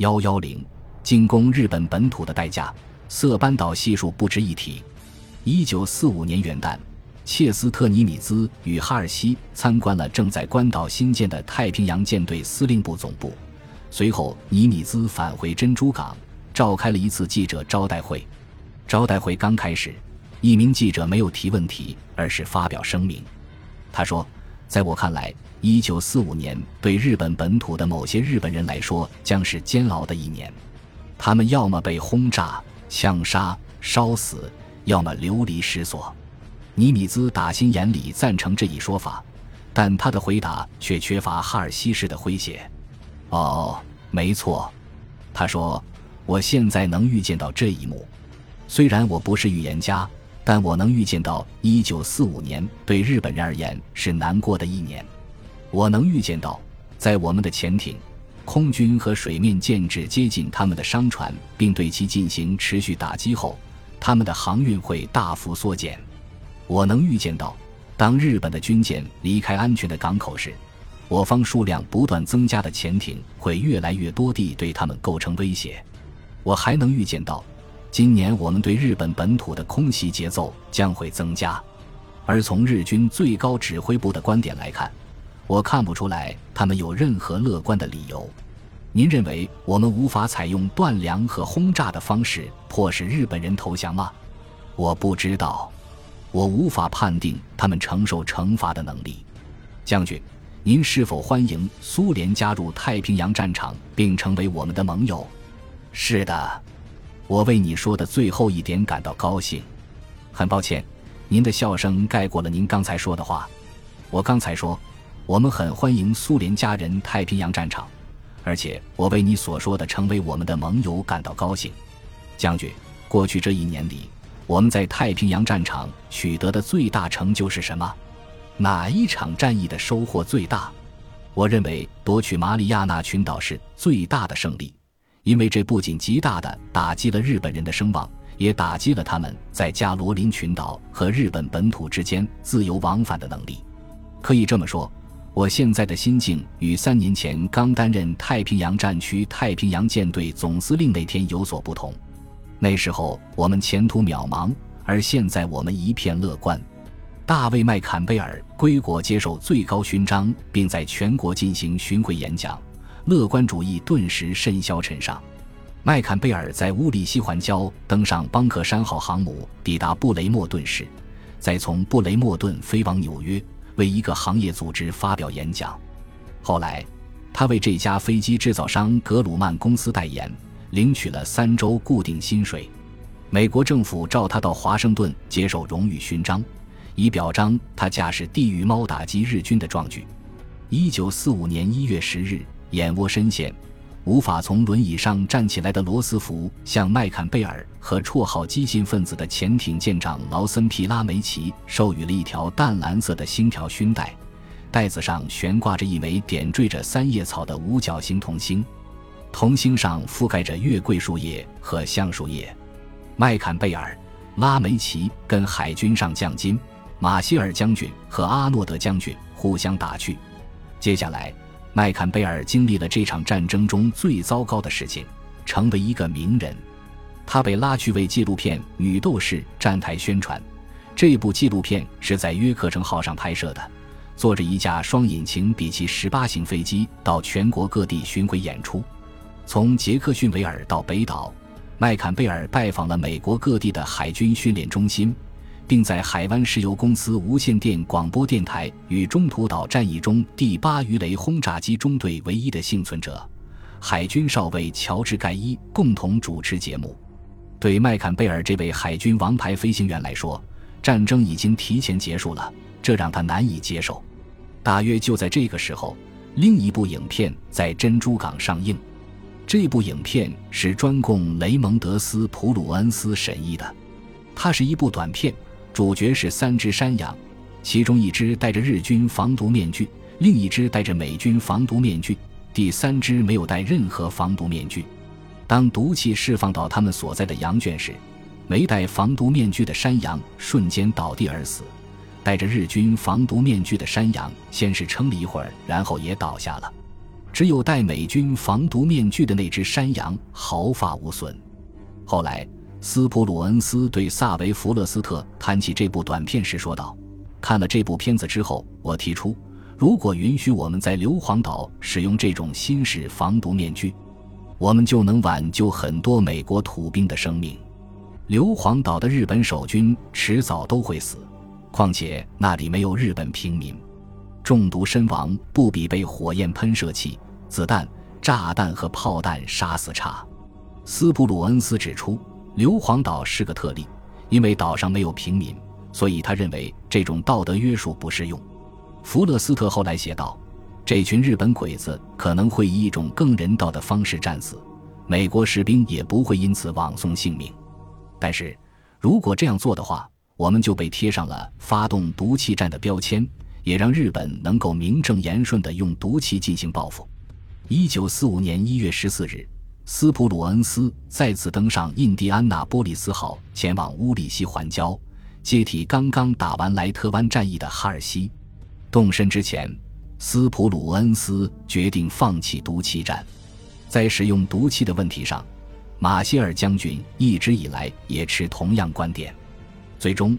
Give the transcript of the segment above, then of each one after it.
幺幺零，进攻日本本土的代价，色班岛系数不值一提。一九四五年元旦，切斯特尼米兹与哈尔西参观了正在关岛新建的太平洋舰队司令部总部。随后，尼米兹返回珍珠港，召开了一次记者招待会。招待会刚开始，一名记者没有提问题，而是发表声明。他说：“在我看来，一九四五年对日本本土的某些日本人来说将是煎熬的一年。他们要么被轰炸、枪杀、烧死，要么流离失所。”尼米兹打心眼里赞成这一说法，但他的回答却缺乏哈尔西式的诙谐。哦，没错，他说：“我现在能预见到这一幕，虽然我不是预言家，但我能预见到1945年对日本人而言是难过的一年。我能预见到，在我们的潜艇、空军和水面舰只接近他们的商船，并对其进行持续打击后，他们的航运会大幅缩减。我能预见到，当日本的军舰离开安全的港口时。”我方数量不断增加的潜艇会越来越多地对他们构成威胁。我还能预见到，今年我们对日本本土的空袭节奏将会增加。而从日军最高指挥部的观点来看，我看不出来他们有任何乐观的理由。您认为我们无法采用断粮和轰炸的方式迫使日本人投降吗？我不知道，我无法判定他们承受惩罚的能力，将军。您是否欢迎苏联加入太平洋战场并成为我们的盟友？是的，我为你说的最后一点感到高兴。很抱歉，您的笑声盖过了您刚才说的话。我刚才说，我们很欢迎苏联家人太平洋战场，而且我为你所说的成为我们的盟友感到高兴。将军，过去这一年里，我们在太平洋战场取得的最大成就是什么？哪一场战役的收获最大？我认为夺取马里亚纳群岛是最大的胜利，因为这不仅极大的打击了日本人的声望，也打击了他们在加罗林群岛和日本本土之间自由往返的能力。可以这么说，我现在的心境与三年前刚担任太平洋战区太平洋舰队总司令那天有所不同。那时候我们前途渺茫，而现在我们一片乐观。大卫·麦坎贝尔归国接受最高勋章，并在全国进行巡回演讲，乐观主义顿时甚嚣尘上。麦坎贝尔在乌里西环礁登上邦克山号航母，抵达布雷默顿时，再从布雷默顿飞往纽约，为一个行业组织发表演讲。后来，他为这家飞机制造商格鲁曼公司代言，领取了三周固定薪水。美国政府召他到华盛顿接受荣誉勋章。以表彰他驾驶地狱猫打击日军的壮举。一九四五年一月十日，眼窝深陷、无法从轮椅上站起来的罗斯福向麦坎贝尔和绰号“激进分子”的潜艇舰长劳森皮拉梅奇授予了一条淡蓝色的星条勋带，带子上悬挂着一枚点缀着三叶草的五角星铜星，铜星上覆盖着月桂树叶和橡树叶。麦坎贝尔、拉梅奇跟海军上将金。马歇尔将军和阿诺德将军互相打趣。接下来，麦坎贝尔经历了这场战争中最糟糕的事情，成为一个名人。他被拉去为纪录片《女斗士》站台宣传。这部纪录片是在约克城号上拍摄的，坐着一架双引擎比奇十八型飞机到全国各地巡回演出。从杰克逊维尔到北岛，麦坎贝尔拜访了美国各地的海军训练中心。并在海湾石油公司无线电广播电台与中途岛战役中第八鱼雷轰炸机中队唯一的幸存者，海军少尉乔治·盖伊共同主持节目。对麦坎贝尔这位海军王牌飞行员来说，战争已经提前结束了，这让他难以接受。大约就在这个时候，另一部影片在珍珠港上映。这部影片是专供雷蒙德斯·普鲁恩斯审议的，它是一部短片。主角是三只山羊，其中一只戴着日军防毒面具，另一只戴着美军防毒面具，第三只没有戴任何防毒面具。当毒气释放到他们所在的羊圈时，没戴防毒面具的山羊瞬间倒地而死，戴着日军防毒面具的山羊先是撑了一会儿，然后也倒下了。只有戴美军防毒面具的那只山羊毫发无损。后来，斯普鲁恩斯对萨维·弗勒斯特谈起这部短片时说道：“看了这部片子之后，我提出，如果允许我们在硫磺岛使用这种新式防毒面具，我们就能挽救很多美国土兵的生命。硫磺岛的日本守军迟早都会死，况且那里没有日本平民。”中毒身亡不比被火焰喷射器、子弹、炸弹和炮弹杀死差。斯普鲁恩斯指出，硫磺岛是个特例，因为岛上没有平民，所以他认为这种道德约束不适用。弗勒斯特后来写道：“这群日本鬼子可能会以一种更人道的方式战死，美国士兵也不会因此枉送性命。但是，如果这样做的话，我们就被贴上了发动毒气战的标签。”也让日本能够名正言顺地用毒气进行报复。一九四五年一月十四日，斯普鲁恩斯再次登上印第安纳波利斯号，前往乌里西环礁，接替刚刚打完莱特湾战役的哈尔西。动身之前，斯普鲁恩斯决定放弃毒气战。在使用毒气的问题上，马歇尔将军一直以来也持同样观点。最终。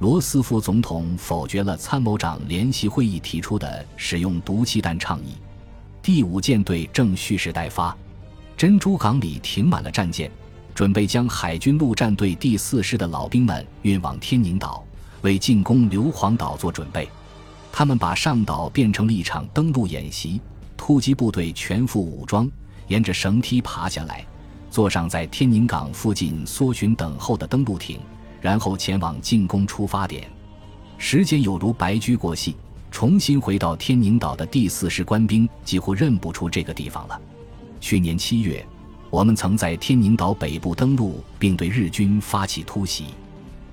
罗斯福总统否决了参谋长联席会议提出的使用毒气弹倡议。第五舰队正蓄势待发，珍珠港里停满了战舰，准备将海军陆战队第四师的老兵们运往天宁岛，为进攻硫磺岛做准备。他们把上岛变成了一场登陆演习，突击部队全副武装，沿着绳梯爬下来，坐上在天宁港附近搜寻等候的登陆艇。然后前往进攻出发点，时间有如白驹过隙。重新回到天宁岛的第四师官兵几乎认不出这个地方了。去年七月，我们曾在天宁岛北部登陆，并对日军发起突袭。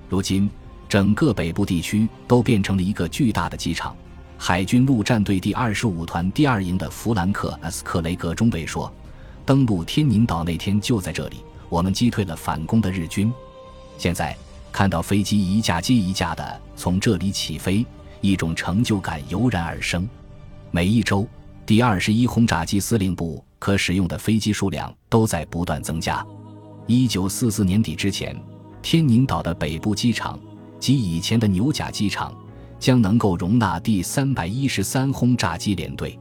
如今，整个北部地区都变成了一个巨大的机场。海军陆战队第二十五团第二营的弗兰克·斯克雷格中尉说：“登陆天宁岛那天就在这里，我们击退了反攻的日军。现在。”看到飞机一架接一架的从这里起飞，一种成就感油然而生。每一周，第二十一轰炸机司令部可使用的飞机数量都在不断增加。一九四四年底之前，天宁岛的北部机场及以前的牛甲机场将能够容纳第三百一十三轰炸机联队。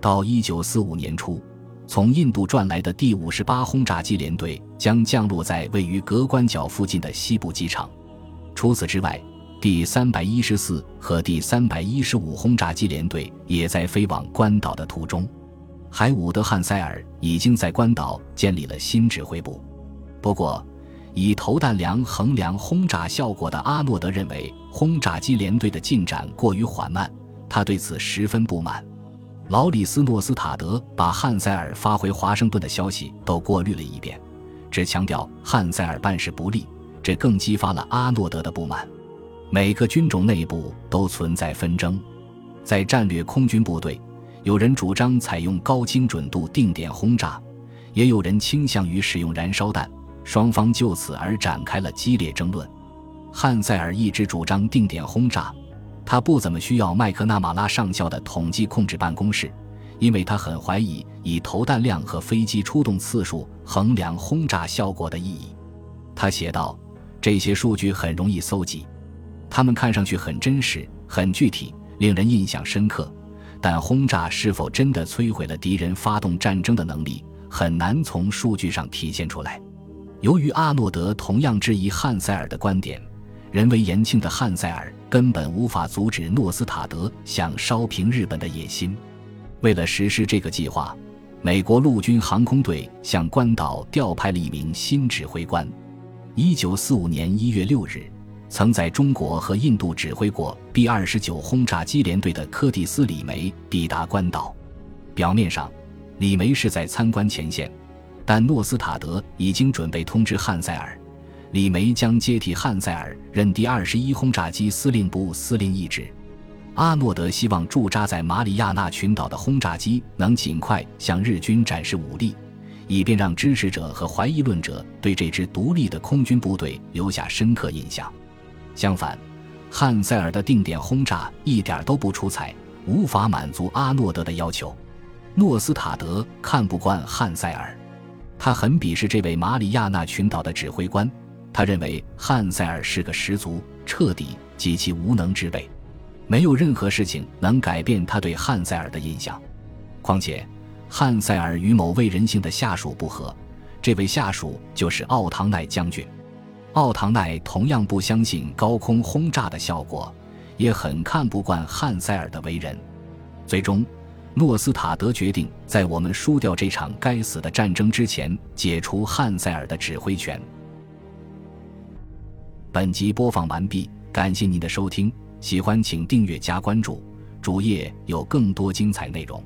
到一九四五年初。从印度转来的第五十八轰炸机联队将降落在位于格关角附近的西部机场。除此之外，第三百一十四和第三百一十五轰炸机联队也在飞往关岛的途中。海伍德·汉塞尔已经在关岛建立了新指挥部。不过，以投弹量衡量轰炸效果的阿诺德认为轰炸机联队的进展过于缓慢，他对此十分不满。劳里斯·诺斯塔德把汉塞尔发回华盛顿的消息都过滤了一遍，只强调汉塞尔办事不力，这更激发了阿诺德的不满。每个军种内部都存在纷争，在战略空军部队，有人主张采用高精准度定点轰炸，也有人倾向于使用燃烧弹，双方就此而展开了激烈争论。汉塞尔一直主张定点轰炸。他不怎么需要麦克纳马拉上校的统计控制办公室，因为他很怀疑以投弹量和飞机出动次数衡量轰炸效果的意义。他写道：“这些数据很容易搜集，他们看上去很真实、很具体，令人印象深刻。但轰炸是否真的摧毁了敌人发动战争的能力，很难从数据上体现出来。”由于阿诺德同样质疑汉塞尔的观点。人为言轻的汉塞尔根本无法阻止诺斯塔德想烧平日本的野心。为了实施这个计划，美国陆军航空队向关岛调派了一名新指挥官。一九四五年一月六日，曾在中国和印度指挥过 B 二十九轰炸机联队的柯蒂斯·李梅抵达关岛。表面上，李梅是在参观前线，但诺斯塔德已经准备通知汉塞尔。李梅将接替汉塞尔任第二十一轰炸机司令部司令一职。阿诺德希望驻扎在马里亚纳群岛的轰炸机能尽快向日军展示武力，以便让支持者和怀疑论者对这支独立的空军部队留下深刻印象。相反，汉塞尔的定点轰炸一点都不出彩，无法满足阿诺德的要求。诺斯塔德看不惯汉塞尔，他很鄙视这位马里亚纳群岛的指挥官。他认为汉塞尔是个十足、彻底极其无能之辈，没有任何事情能改变他对汉塞尔的印象。况且，汉塞尔与某位人性的下属不和，这位下属就是奥唐奈将军。奥唐奈同样不相信高空轰炸的效果，也很看不惯汉塞尔的为人。最终，诺斯塔德决定在我们输掉这场该死的战争之前，解除汉塞尔的指挥权。本集播放完毕，感谢您的收听，喜欢请订阅加关注，主页有更多精彩内容。